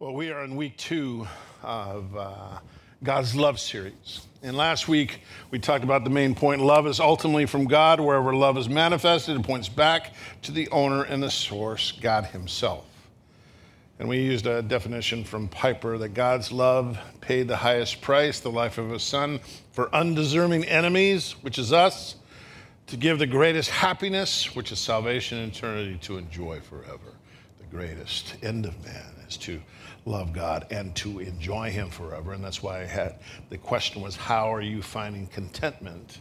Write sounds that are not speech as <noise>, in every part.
Well, we are in week two of uh, God's love series. And last week, we talked about the main point love is ultimately from God. Wherever love is manifested, it points back to the owner and the source, God Himself. And we used a definition from Piper that God's love paid the highest price, the life of His Son, for undeserving enemies, which is us, to give the greatest happiness, which is salvation and eternity to enjoy forever. The greatest end of man is to love God and to enjoy Him forever. And that's why I had the question was, how are you finding contentment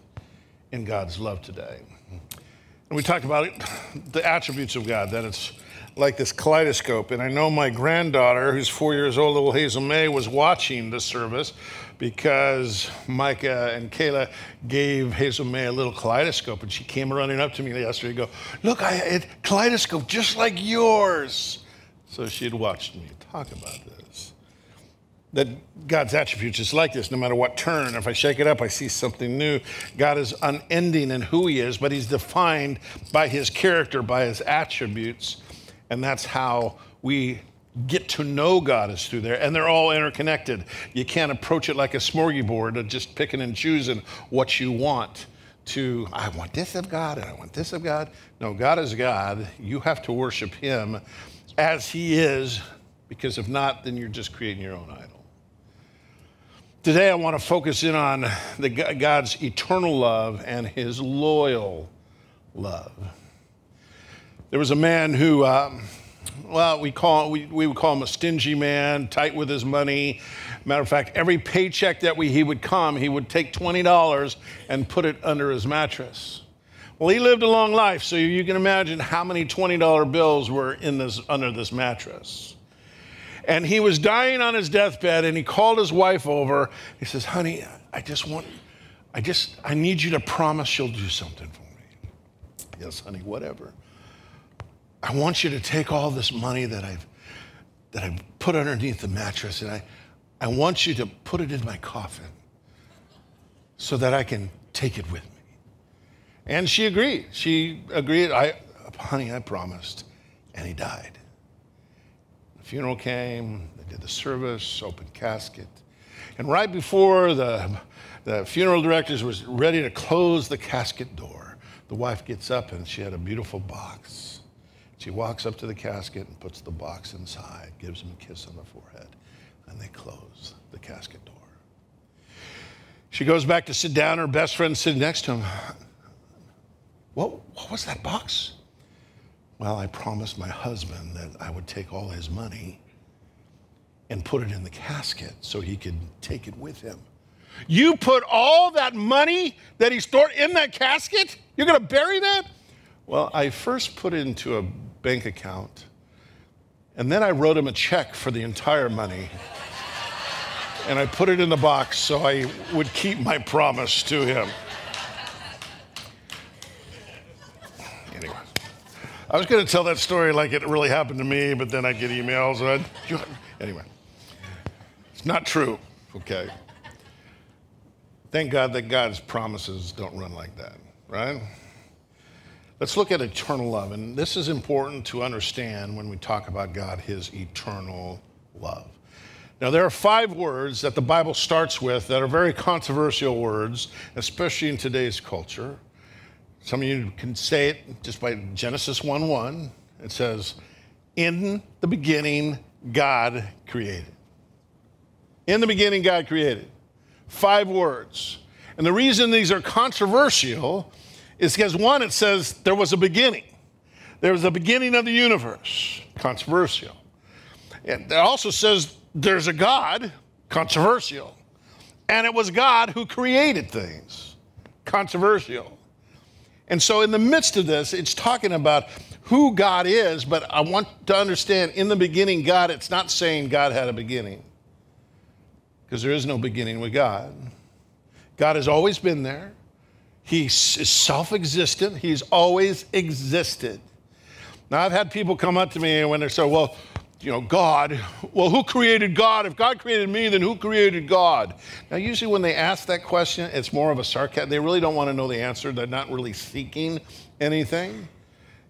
in God's love today? And we talked about it, the attributes of God, that it's like this kaleidoscope. And I know my granddaughter, who's four years old, little Hazel May, was watching the service because Micah and Kayla gave Hazel May a little kaleidoscope, and she came running up to me yesterday and go, "Look, I a kaleidoscope just like yours." So she had watched me talk about this. That God's attributes is like this, no matter what turn. If I shake it up, I see something new. God is unending in who He is, but He's defined by His character, by His attributes. And that's how we get to know God is through there. And they're all interconnected. You can't approach it like a smorgasbord of just picking and choosing what you want to, I want this of God and I want this of God. No, God is God. You have to worship Him as He is, because if not, then you're just creating your own idol. Today, I want to focus in on the, God's eternal love and His loyal love. There was a man who, um, well, we, call, we, we would call him a stingy man, tight with his money. Matter of fact, every paycheck that we, he would come, he would take $20 and put it under his mattress. Well, he lived a long life, so you can imagine how many $20 bills were in this, under this mattress. And he was dying on his deathbed, and he called his wife over. He says, Honey, I just want, I just, I need you to promise you'll do something for me. Yes, honey, whatever. I want you to take all this money that I've that I've put underneath the mattress and I, I want you to put it in my coffin so that I can take it with me. And she agreed. She agreed. I, honey, I promised. And he died. Funeral came, they did the service, open casket. And right before the, the funeral directors was ready to close the casket door, the wife gets up and she had a beautiful box she walks up to the casket and puts the box inside, gives him a kiss on the forehead, and they close the casket door. She goes back to sit down. Her best friend sitting next to him. What, what was that box? Well, I promised my husband that I would take all his money and put it in the casket so he could take it with him. You put all that money that he stored in that casket? You're going to bury that? Well, I first put it into a bank account. And then I wrote him a check for the entire money. and I put it in the box so I would keep my promise to him. Anyway, I was going to tell that story like it really happened to me, but then I get emails. And I, anyway, it's not true, okay? Thank God that God's promises don't run like that, right? Let's look at eternal love. And this is important to understand when we talk about God, his eternal love. Now, there are five words that the Bible starts with that are very controversial words, especially in today's culture. Some of you can say it just by Genesis 1 1. It says, In the beginning, God created. In the beginning, God created. Five words. And the reason these are controversial is because one, it says there was a beginning. There was a beginning of the universe, controversial. And it also says there's a God, controversial. And it was God who created things, controversial. And so, in the midst of this, it's talking about who God is, but I want to understand in the beginning, God, it's not saying God had a beginning, because there is no beginning with God. God has always been there. He is self existent, He's always existed. Now, I've had people come up to me when they say, Well, you know, God, well, who created God? If God created me, then who created God? Now, usually when they ask that question, it's more of a sarcasm. They really don't want to know the answer, they're not really seeking anything.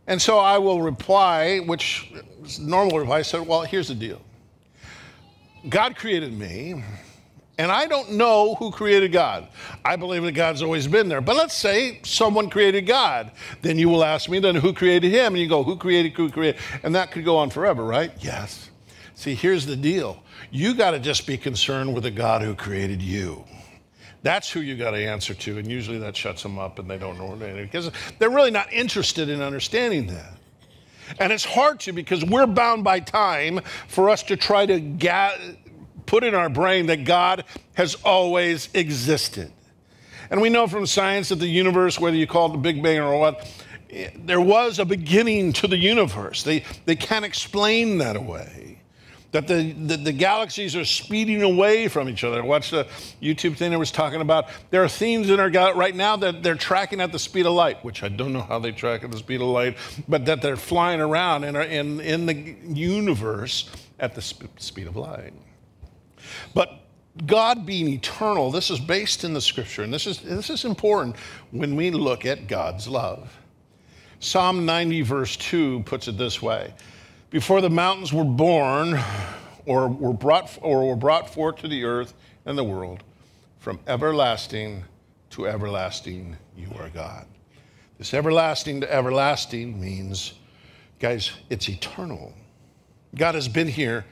And so I will reply, which is normal reply, I said, Well, here's the deal. God created me, and I don't know who created God. I believe that God's always been there. But let's say someone created God. Then you will ask me, then who created him? And you go, who created, who created? And that could go on forever, right? Yes. See, here's the deal you got to just be concerned with the God who created you. That's who you got to answer to. And usually that shuts them up and they don't know because they're really not interested in understanding that. And it's hard to because we're bound by time for us to try to ga- put in our brain that God has always existed. And we know from science that the universe, whether you call it the Big Bang or what, there was a beginning to the universe. They, they can't explain that away. That the, the, the galaxies are speeding away from each other. Watch the YouTube thing that was talking about. There are things in our galaxy right now that they're tracking at the speed of light, which I don't know how they track at the speed of light, but that they're flying around in, in, in the universe at the sp- speed of light. But God being eternal, this is based in the scripture, and this is, this is important when we look at God's love. Psalm 90, verse 2 puts it this way Before the mountains were born, or were brought, or were brought forth to the earth and the world, from everlasting to everlasting, you are God. This everlasting to everlasting means, guys, it's eternal. God has been here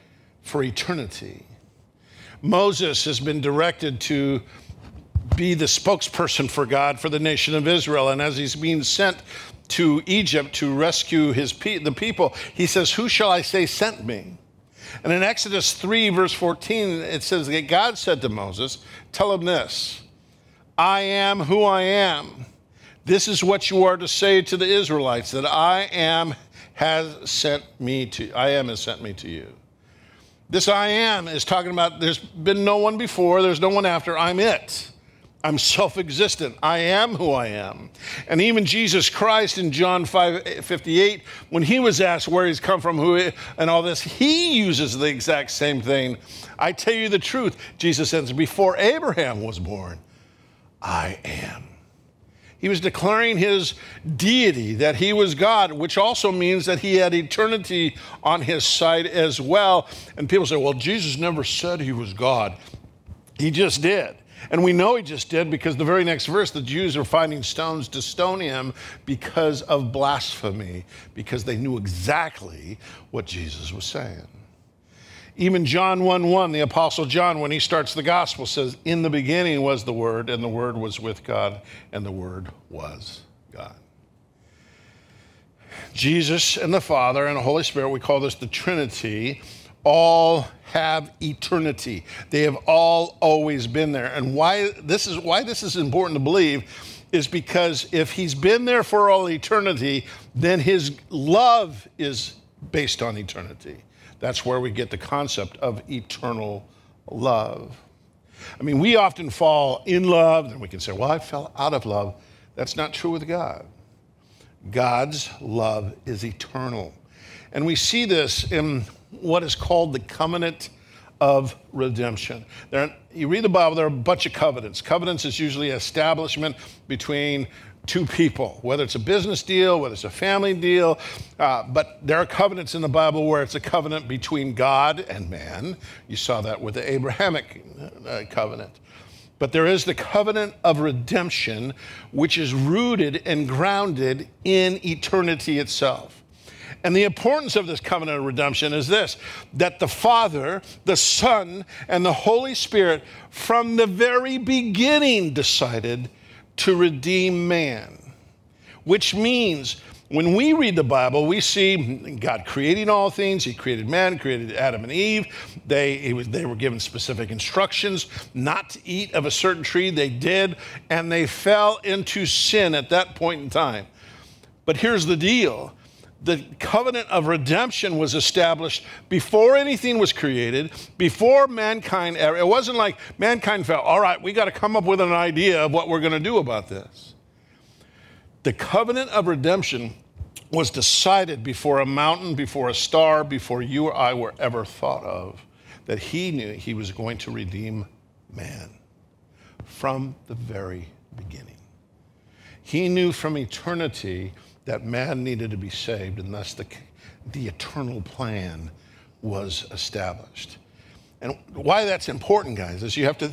for eternity. Moses has been directed to be the spokesperson for God for the nation of Israel. And as he's being sent to Egypt to rescue his pe- the people, he says, Who shall I say sent me? And in Exodus 3, verse 14, it says that God said to Moses, Tell him this I am who I am. This is what you are to say to the Israelites that I am has sent me to I am has sent me to you. This I am is talking about there's been no one before, there's no one after, I'm it. I'm self existent. I am who I am. And even Jesus Christ in John 5 58, when he was asked where he's come from, who, and all this, he uses the exact same thing. I tell you the truth, Jesus says, before Abraham was born, I am. He was declaring his deity, that he was God, which also means that he had eternity on his side as well. And people say, well, Jesus never said he was God. He just did. And we know he just did because the very next verse, the Jews are finding stones to stone him because of blasphemy, because they knew exactly what Jesus was saying. Even John 1 1, the Apostle John, when he starts the gospel, says, In the beginning was the Word, and the Word was with God, and the Word was God. Jesus and the Father and the Holy Spirit, we call this the Trinity, all have eternity. They have all always been there. And why this is why this is important to believe is because if he's been there for all eternity, then his love is based on eternity. That's where we get the concept of eternal love. I mean, we often fall in love, and we can say, well, I fell out of love. That's not true with God. God's love is eternal. And we see this in what is called the covenant of redemption. There, you read the Bible, there are a bunch of covenants. Covenants is usually establishment between two people, whether it's a business deal, whether it's a family deal. Uh, but there are covenants in the Bible where it's a covenant between God and man. You saw that with the Abrahamic uh, covenant. But there is the covenant of redemption, which is rooted and grounded in eternity itself. And the importance of this covenant of redemption is this that the Father, the Son, and the Holy Spirit from the very beginning decided to redeem man, which means when we read the Bible, we see God creating all things. He created man, created Adam and Eve. They, was, they were given specific instructions not to eat of a certain tree. They did, and they fell into sin at that point in time. But here's the deal the covenant of redemption was established before anything was created, before mankind ever. It wasn't like mankind felt, all right, we got to come up with an idea of what we're going to do about this. The covenant of redemption was decided before a mountain, before a star, before you or I were ever thought of, that he knew he was going to redeem man from the very beginning. He knew from eternity that man needed to be saved, and thus the, the eternal plan was established. And why that's important, guys, is you have to,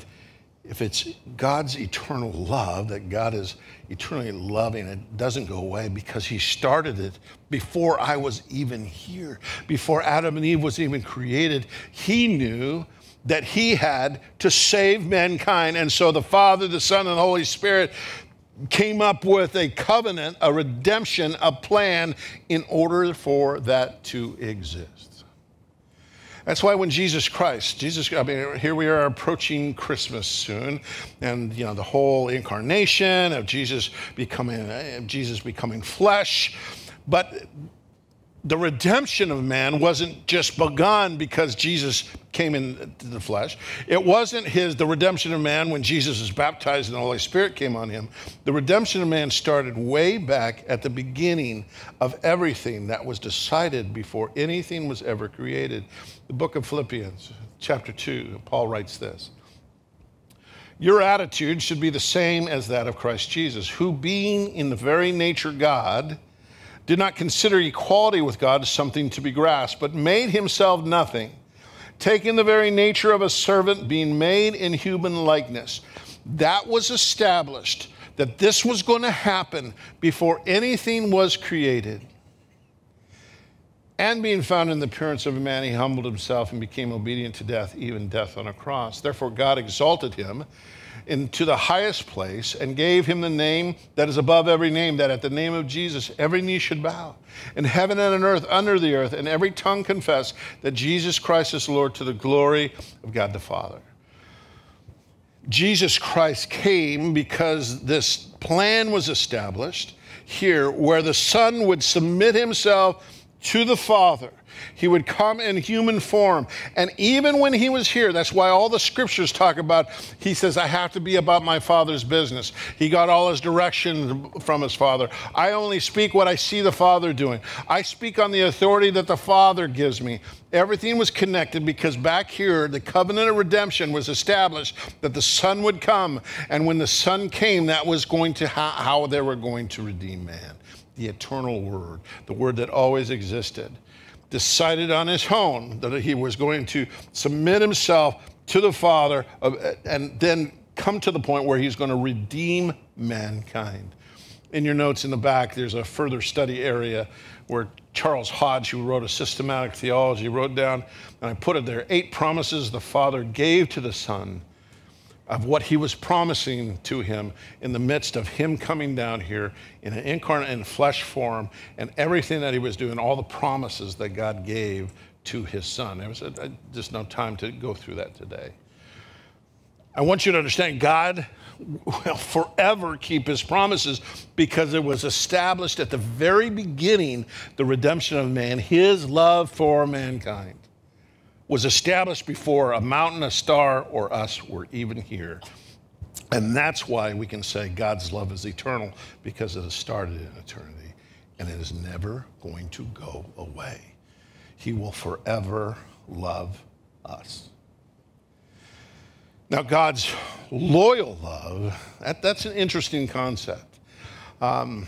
if it's God's eternal love, that God is eternally loving, it doesn't go away because He started it before I was even here, before Adam and Eve was even created. He knew that He had to save mankind. And so the Father, the Son, and the Holy Spirit came up with a covenant, a redemption, a plan in order for that to exist. That's why when Jesus Christ, Jesus, I mean, here we are approaching Christmas soon, and you know the whole incarnation of Jesus becoming eh, Jesus becoming flesh, but the redemption of man wasn't just begun because Jesus came into the flesh. It wasn't his the redemption of man when Jesus was baptized and the Holy Spirit came on him. The redemption of man started way back at the beginning of everything that was decided before anything was ever created. The book of Philippians, chapter 2, Paul writes this. Your attitude should be the same as that of Christ Jesus, who being in the very nature God, did not consider equality with God something to be grasped, but made himself nothing, taking the very nature of a servant, being made in human likeness. That was established that this was going to happen before anything was created. And being found in the appearance of a man, he humbled himself and became obedient to death, even death on a cross. Therefore, God exalted him into the highest place and gave him the name that is above every name, that at the name of Jesus every knee should bow, in heaven and on earth, under the earth, and every tongue confess that Jesus Christ is Lord to the glory of God the Father. Jesus Christ came because this plan was established here where the Son would submit himself to the Father he would come in human form. And even when he was here, that's why all the scriptures talk about, he says, I have to be about my father's business. He got all his direction from his father. I only speak what I see the father doing. I speak on the authority that the father gives me. Everything was connected because back here, the covenant of redemption was established that the Son would come. And when the Son came, that was going to how, how they were going to redeem man. The eternal word, the word that always existed decided on his own that he was going to submit himself to the Father uh, and then come to the point where he's going to redeem mankind. In your notes in the back, there's a further study area where Charles Hodge, who wrote a systematic theology, wrote down, and I put it there eight promises the Father gave to the Son of what he was promising to him in the midst of him coming down here in an incarnate and flesh form and everything that he was doing, all the promises that God gave to his son. There was a, just no time to go through that today. I want you to understand God will forever keep his promises because it was established at the very beginning the redemption of man, his love for mankind was established before a mountain, a star, or us were even here. And that's why we can say God's love is eternal because it has started in eternity and it is never going to go away. He will forever love us. Now, God's loyal love, that, that's an interesting concept. Um,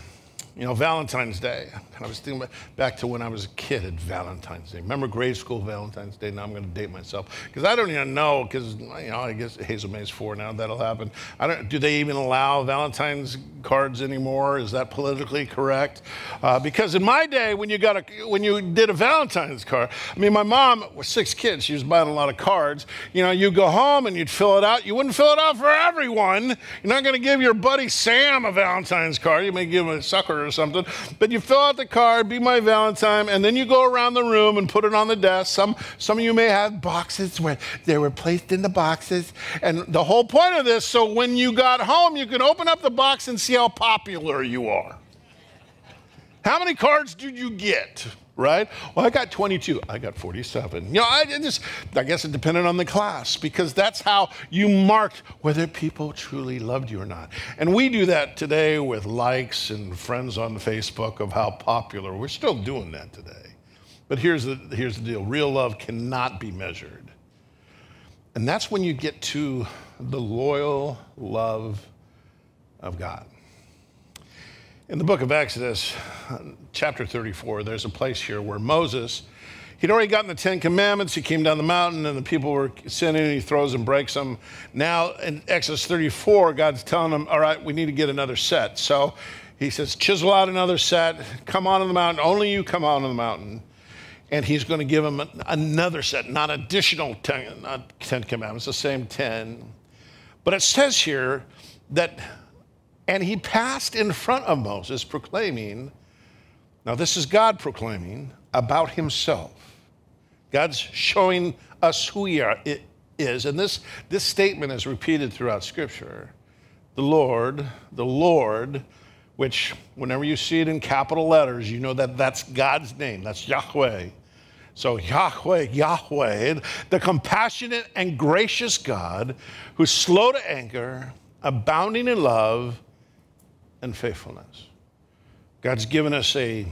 you know, Valentine's Day. And I was thinking back to when I was a kid at Valentine's Day. Remember grade school Valentine's Day? Now I'm going to date myself because I don't even know because you know I guess Hazel May's four now. That'll happen. I don't. Do they even allow Valentine's cards anymore? Is that politically correct? Uh, because in my day, when you got a when you did a Valentine's card, I mean, my mom was six kids. She was buying a lot of cards. You know, you go home and you'd fill it out. You wouldn't fill it out for everyone. You're not going to give your buddy Sam a Valentine's card. You may give him a sucker or something. But you fill out the card, be my Valentine, and then you go around the room and put it on the desk. Some, some of you may have boxes where they were placed in the boxes. And the whole point of this, so when you got home, you could open up the box and see how popular you are. How many cards did you get? Right? Well, I got 22. I got 47. You know, I just, I guess it depended on the class because that's how you marked whether people truly loved you or not. And we do that today with likes and friends on Facebook of how popular. We're still doing that today. But here's the, here's the deal real love cannot be measured. And that's when you get to the loyal love of God. In the book of Exodus, chapter 34, there's a place here where Moses He'd already gotten the Ten Commandments. He came down the mountain and the people were sinning and he throws and breaks them. Now in Exodus 34, God's telling them, all right, we need to get another set. So he says, chisel out another set, come on the mountain. Only you come on the mountain. And he's going to give them another set, not additional 10, not 10 commandments, the same 10. But it says here that, and he passed in front of Moses proclaiming, now this is God proclaiming about himself God's showing us who He are, is. And this, this statement is repeated throughout Scripture. The Lord, the Lord, which whenever you see it in capital letters, you know that that's God's name. That's Yahweh. So, Yahweh, Yahweh, the compassionate and gracious God who's slow to anger, abounding in love and faithfulness. God's given us a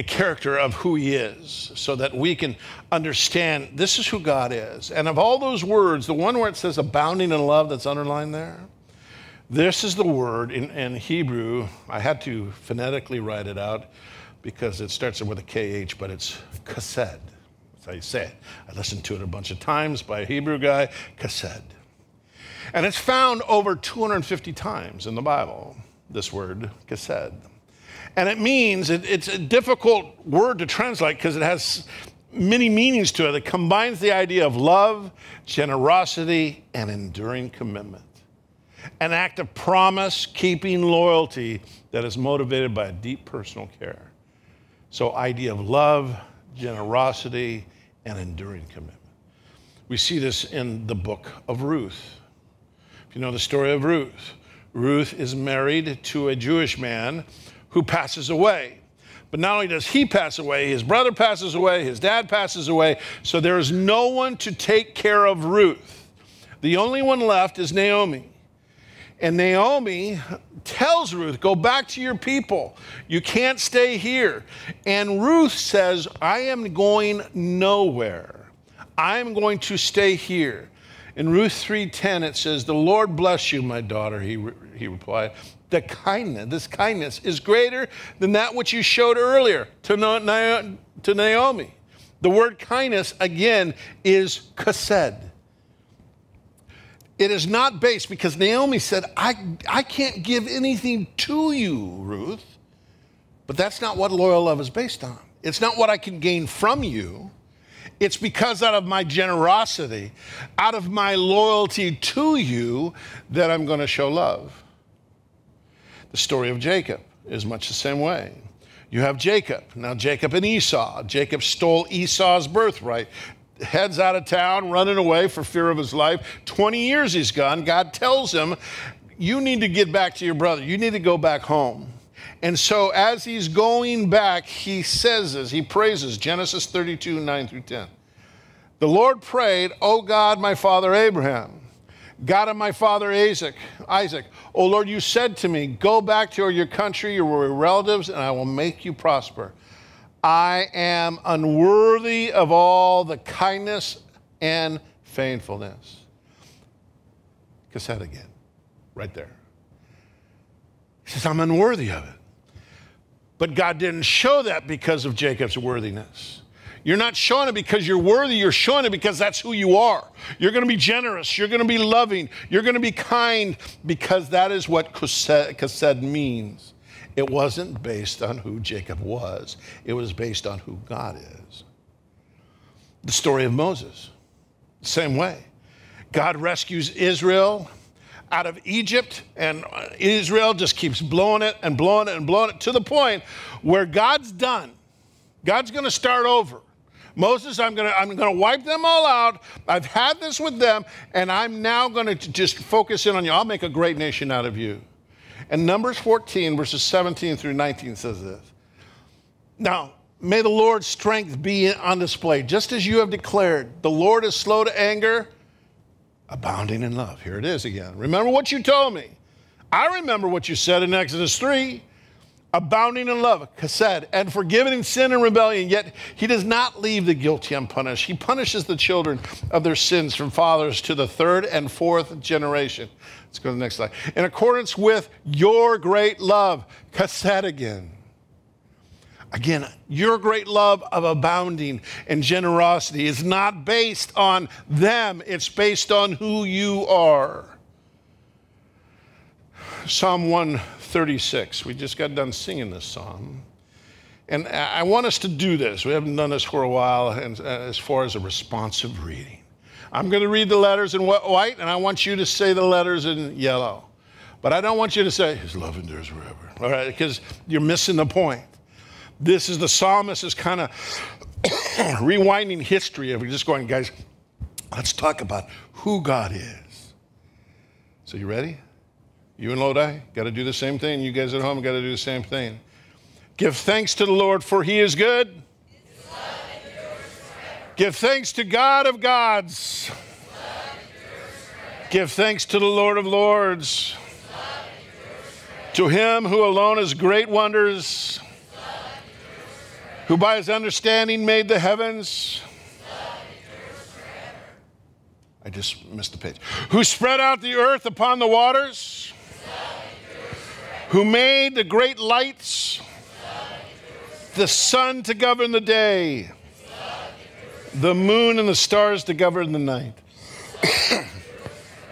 a character of who he is so that we can understand this is who God is. And of all those words, the one where it says abounding in love that's underlined there, this is the word in, in Hebrew. I had to phonetically write it out because it starts with a KH, but it's chesed. That's how you say it. I listened to it a bunch of times by a Hebrew guy, chesed. And it's found over 250 times in the Bible, this word, chesed. And it means, it, it's a difficult word to translate because it has many meanings to it. It combines the idea of love, generosity, and enduring commitment. An act of promise, keeping loyalty that is motivated by a deep personal care. So, idea of love, generosity, and enduring commitment. We see this in the book of Ruth. You know the story of Ruth, Ruth is married to a Jewish man who passes away. But not only does he pass away, his brother passes away, his dad passes away, so there is no one to take care of Ruth. The only one left is Naomi. And Naomi tells Ruth, Go back to your people. You can't stay here. And Ruth says, I am going nowhere. I'm going to stay here. In Ruth 3:10 it says, "The Lord bless you, my daughter," he, re- he replied the kindness, this kindness is greater than that which you showed earlier to, Na to Naomi. The word kindness, again, is chesed. It is not based because Naomi said, I, I can't give anything to you, Ruth. But that's not what loyal love is based on. It's not what I can gain from you. It's because out of my generosity, out of my loyalty to you, that I'm going to show love. The story of Jacob is much the same way. You have Jacob. Now, Jacob and Esau. Jacob stole Esau's birthright, heads out of town, running away for fear of his life. 20 years he's gone. God tells him, You need to get back to your brother. You need to go back home. And so, as he's going back, he says this, he praises Genesis 32, 9 through 10. The Lord prayed, O God, my father Abraham God of my father Isaac, Isaac, O Lord, you said to me, Go back to your country, your relatives, and I will make you prosper. I am unworthy of all the kindness and faithfulness. That again, right there. He says, I'm unworthy of it. But God didn't show that because of Jacob's worthiness. You're not showing it because you're worthy, you're showing it because that's who you are. You're going to be generous, you're going to be loving, you're going to be kind because that is what chesed means. It wasn't based on who Jacob was, it was based on who God is. The story of Moses, same way. God rescues Israel out of Egypt, and uh, Israel just keeps blowing it and blowing it and blowing it to the point where God's done. God's going to start over. Moses, I'm going to I'm going to wipe them all out. I've had this with them, and I'm now going to just focus in on you. I'll make a great nation out of you. And Numbers 14, verses 17 through 19 says this. Now, may the Lord's strength be on display, just as you have declared. The Lord is slow to anger, abounding in love. Here it is again. Remember what you told me. I remember what you said in Exodus 3 abounding in love, chesed, and forgiving sin and rebellion, yet he does not leave the guilty unpunished. He punishes the children of their sins from fathers to the third and fourth generation. Let's go to the next slide. In accordance with your great love, chesed again. Again, your great love of abounding and generosity is not based on them, it's based on who you are. Psalm 136. We just got done singing this psalm. And I want us to do this. We haven't done this for a while, and uh, as far as a responsive reading. I'm going to read the letters in white, and I want you to say the letters in yellow. But I don't want you to say, His love endures forever. All right, because you're missing the point. This is the psalmist is kind of <coughs> rewinding history of just going, guys, let's talk about who God is. So you ready? You and Lodi got to do the same thing. You guys at home got to do the same thing. Give thanks to the Lord, for he is good. Give thanks to God of gods. Give thanks to the Lord of lords. To him who alone is great wonders, who by his understanding made the heavens. I just missed the page. Who spread out the earth upon the waters, who made the great lights the sun to govern the day, the moon and the stars to govern the night. <coughs>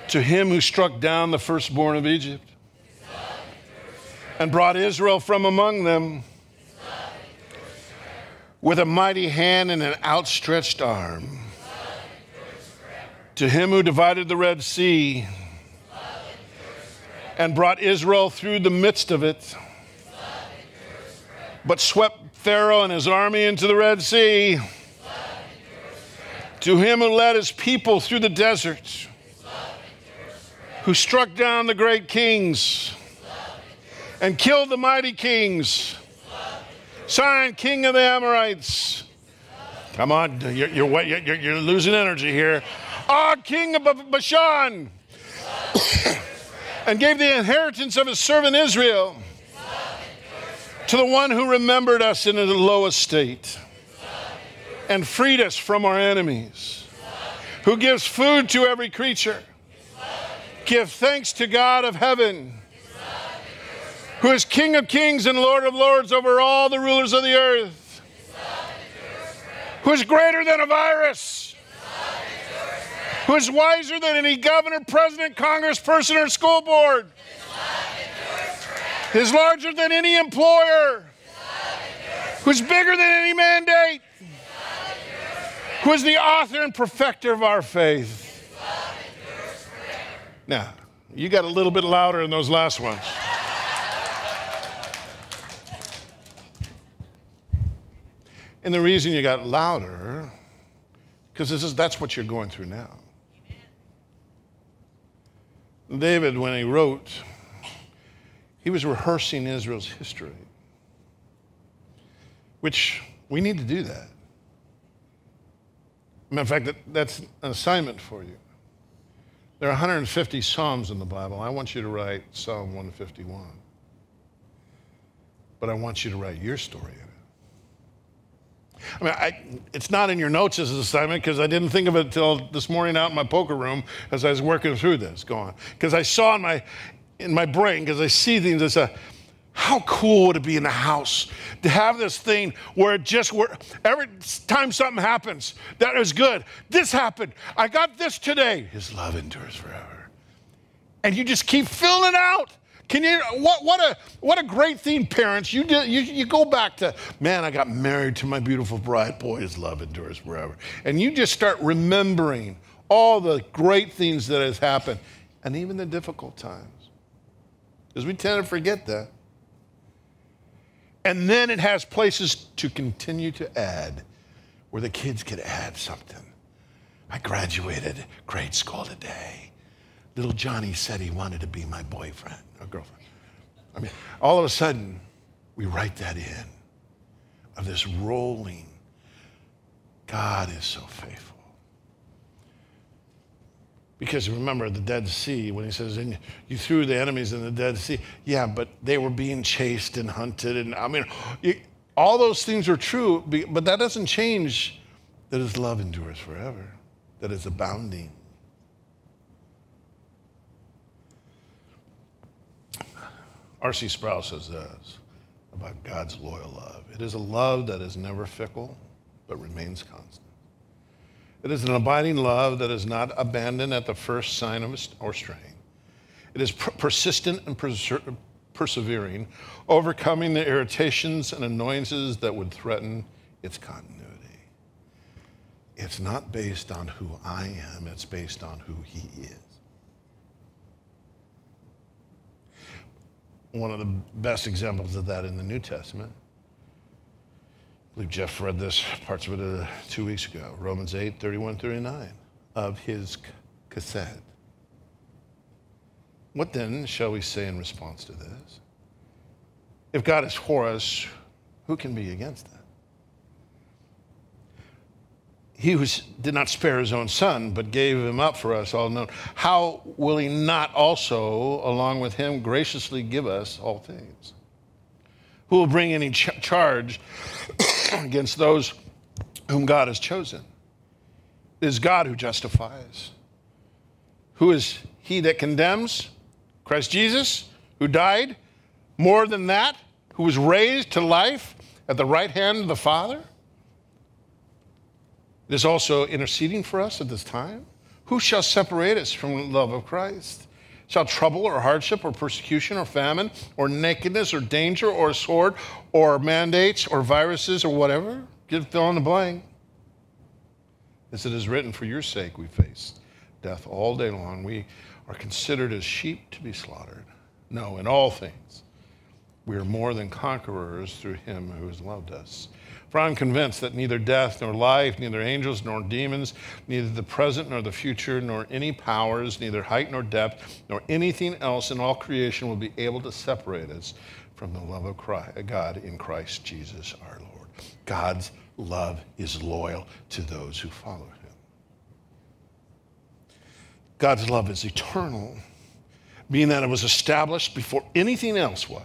to him who struck down the firstborn of Egypt and brought Israel from among them with a mighty hand and an outstretched arm. To him who divided the Red Sea and brought Israel through the midst of it, but swept Pharaoh and his army into the Red Sea. To him who led his people through the desert, who struck down the great kings and killed the mighty kings. Sihon, king of the Amorites. Come on, you're, you're, you're, you're losing energy here. Ah, king of Bashan. <coughs> and gave the inheritance of his servant Israel to the one who remembered us in a low estate and freed us from our enemies, who gives food to every creature. Give thanks to God of heaven, who is King of kings and Lord of lords over all the rulers of the earth, who is greater than a virus, who is wiser than any governor, president, congressperson, or school board is larger than any employer, who's bigger than any mandate, who is the author and perfecter of our faith. Now, you got a little bit louder in those last ones. And the reason you got louder, because this is that's what you're going through now. David, when he wrote he was rehearsing Israel's history, which we need to do that. Matter of fact, that, that's an assignment for you. There are 150 Psalms in the Bible. I want you to write Psalm 151. But I want you to write your story. I mean, I, it's not in your notes as an assignment because I didn't think of it until this morning out in my poker room as I was working through this, going. Because I saw in my, in my brain because I see things. I say, how cool would it be in the house to have this thing where it just where every time something happens that is good. This happened. I got this today. His love endures forever, and you just keep filling it out. Can you? What, what a what a great thing, parents. You, do, you you go back to man. I got married to my beautiful bride. Boy, his love endures forever, and you just start remembering all the great things that has happened, and even the difficult times because we tend to forget that. And then it has places to continue to add where the kids could add something. I graduated grade school today. Little Johnny said he wanted to be my boyfriend or girlfriend. I mean, all of a sudden, we write that in of this rolling. God is so faithful. Because remember the Dead Sea, when he says, and you threw the enemies in the Dead Sea. Yeah, but they were being chased and hunted. And I mean, all those things are true, but that doesn't change that his love endures forever, that it's abounding. R.C. Sproul says this about God's loyal love. It is a love that is never fickle, but remains constant. It is an abiding love that is not abandoned at the first sign of or strain. It is per- persistent and persevering, overcoming the irritations and annoyances that would threaten its continuity. It's not based on who I am, it's based on who He is. One of the best examples of that in the New Testament. I believe Jeff read this parts of it uh, two weeks ago, Romans 8, 31, 39, of his chesed. What then shall we say in response to this? If God is for us, who can be against us? He who did not spare his own son, but gave him up for us all known, how will he not also, along with him, graciously give us all things? Who will bring any ch- charge <coughs> against those whom God has chosen? It is God who justifies. Who is he that condemns? Christ Jesus, who died. More than that, who was raised to life at the right hand of the Father it is also interceding for us at this time. Who shall separate us from the love of Christ? Shall trouble or hardship or persecution or famine or nakedness or danger or sword or mandates or viruses or whatever? Give fill in the blank. As it is written, for your sake we face death all day long. We are considered as sheep to be slaughtered. No, in all things, we are more than conquerors through him who has loved us. For I'm convinced that neither death nor life, neither angels nor demons, neither the present nor the future, nor any powers, neither height nor depth, nor anything else in all creation will be able to separate us from the love of Christ, God in Christ Jesus our Lord. God's love is loyal to those who follow him. God's love is eternal, being that it was established before anything else was.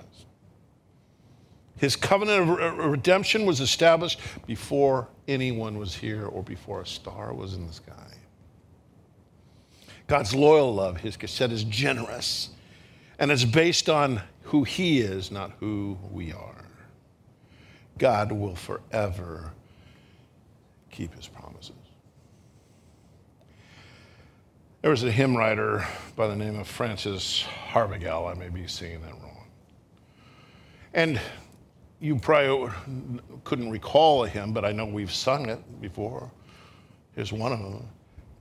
His covenant of redemption was established before anyone was here or before a star was in the sky. God's loyal love, his chesed, is generous, and it's based on who he is, not who we are. God will forever keep his promises. There was a hymn writer by the name of Frances Havergal. I may be saying that wrong. And you probably couldn't recall a hymn, but I know we've sung it before. Here's one of them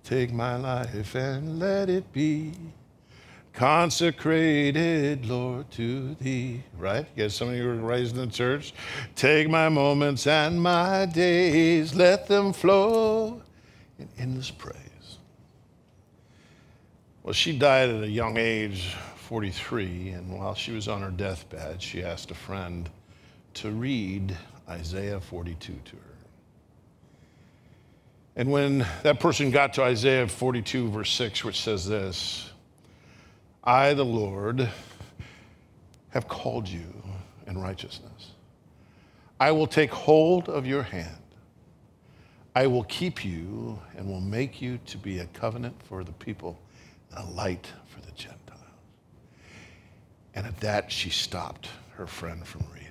Take my life and let it be consecrated, Lord, to thee. Right? Guys, some of you were raised in the church. Take my moments and my days, let them flow in endless praise. Well, she died at a young age, 43, and while she was on her deathbed, she asked a friend to read Isaiah 42 to her. And when that person got to Isaiah 42, verse 6, which says this I, the Lord, have called you in righteousness. I will take hold of your hand. I will keep you and will make you to be a covenant for the people and a light for the Gentiles. And at that, she stopped her friend from reading.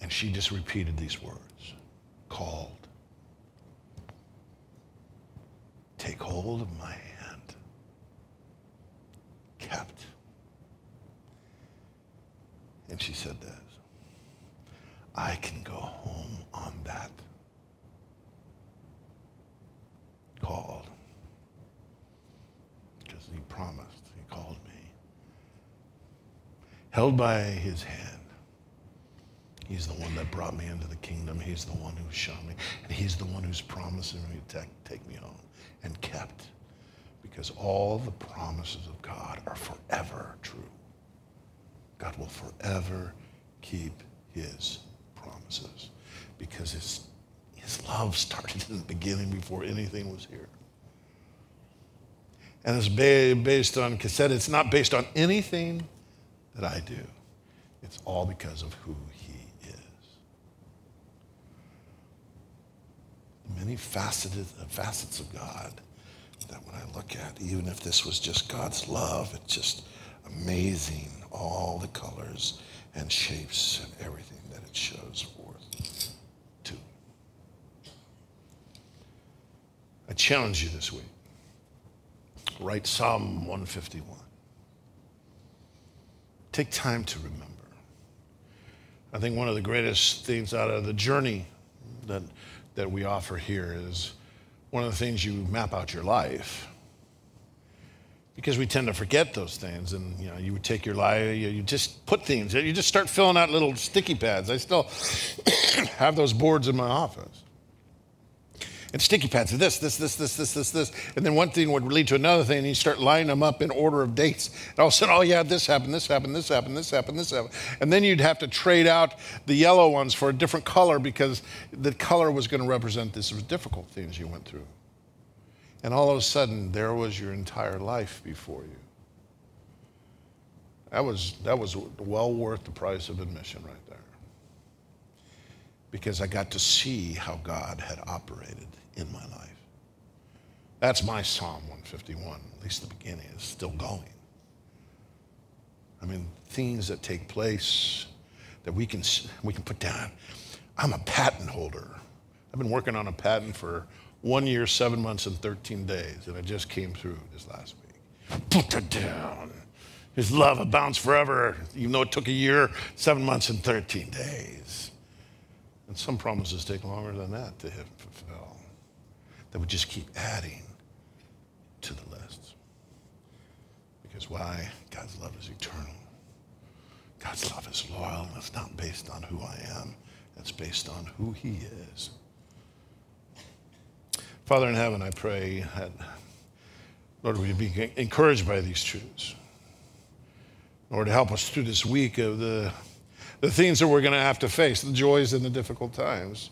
And she just repeated these words called. Take hold of my hand. Kept. And she said this I can go home on that. Called. Because he promised. He called me. Held by his hand He's the one that brought me into the kingdom. He's the one who showed me. And he's the one who's promising me to take, me home and kept. Because all the promises of God are forever true. God will forever keep his promises because his, his love started in the beginning before anything was here. And it's based on chesed. It's not based on anything that I do. It's all because of who many faceted uh, facets of God that when I look at, even if this was just God's love, it's just amazing, all the colors and shapes and everything that it shows forth to. I challenge you this week. Write Psalm 151. Take time to remember. I think one of the greatest things out of the journey that, that we offer here is one of the things you map out your life. Because we tend to forget those things and you know you would take your life you, you just put things you just start filling out little sticky pads. I still <coughs> have those boards in my office and sticky pads are this this this this this this this and then one thing would lead to another thing and you start lining them up in order of dates and all of a sudden oh yeah this happened this happened this happened this happened this happened and then you'd have to trade out the yellow ones for a different color because the color was going to represent this difficult things you went through and all of a sudden, there was your entire life before you. That was, that was well worth the price of admission right there. Because I got to see how God had operated in my life. That's my Psalm 151, at least the beginning, is still going. I mean, things that take place that we can, we can put down. I'm a patent holder. I've been working on a patent for one year, seven months, and 13 days. And I just came through this last week. Put it down. His love abounds forever, even though it took a year, seven months, and 13 days. And some promises take longer than that to fulfill. That would just keep adding to the list. Because why? God's love is eternal. God's love is loyal, it's not based on who I am, it's based on who He is. Father in heaven, I pray that, Lord, we be encouraged by these truths. Lord, help us through this week of the, the things that we're going to have to face, the joys and the difficult times.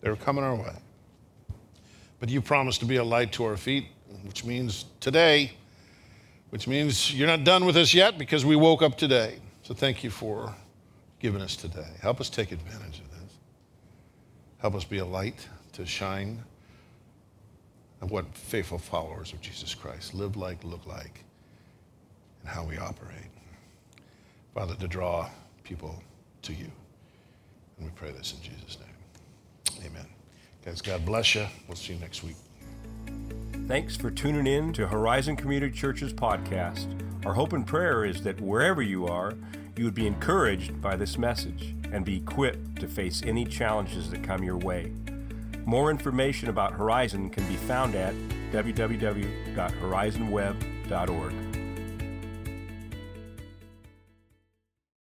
They're coming our way. But you promised to be a light to our feet, which means today, which means you're not done with us yet because we woke up today. So thank you for giving us today. Help us take advantage of this. Help us be a light to shine of what faithful followers of Jesus Christ live like, look like, and how we operate. Father, to draw people to you. And we pray this in Jesus' name. Amen. Guys, God bless you. We'll see you next week. Thanks for tuning in to Horizon Community Church's podcast. Our hope and prayer is that wherever you are, you would be encouraged by this message and be equipped to face any challenges that come your way. More information about Horizon can be found at www.horizonweb.org.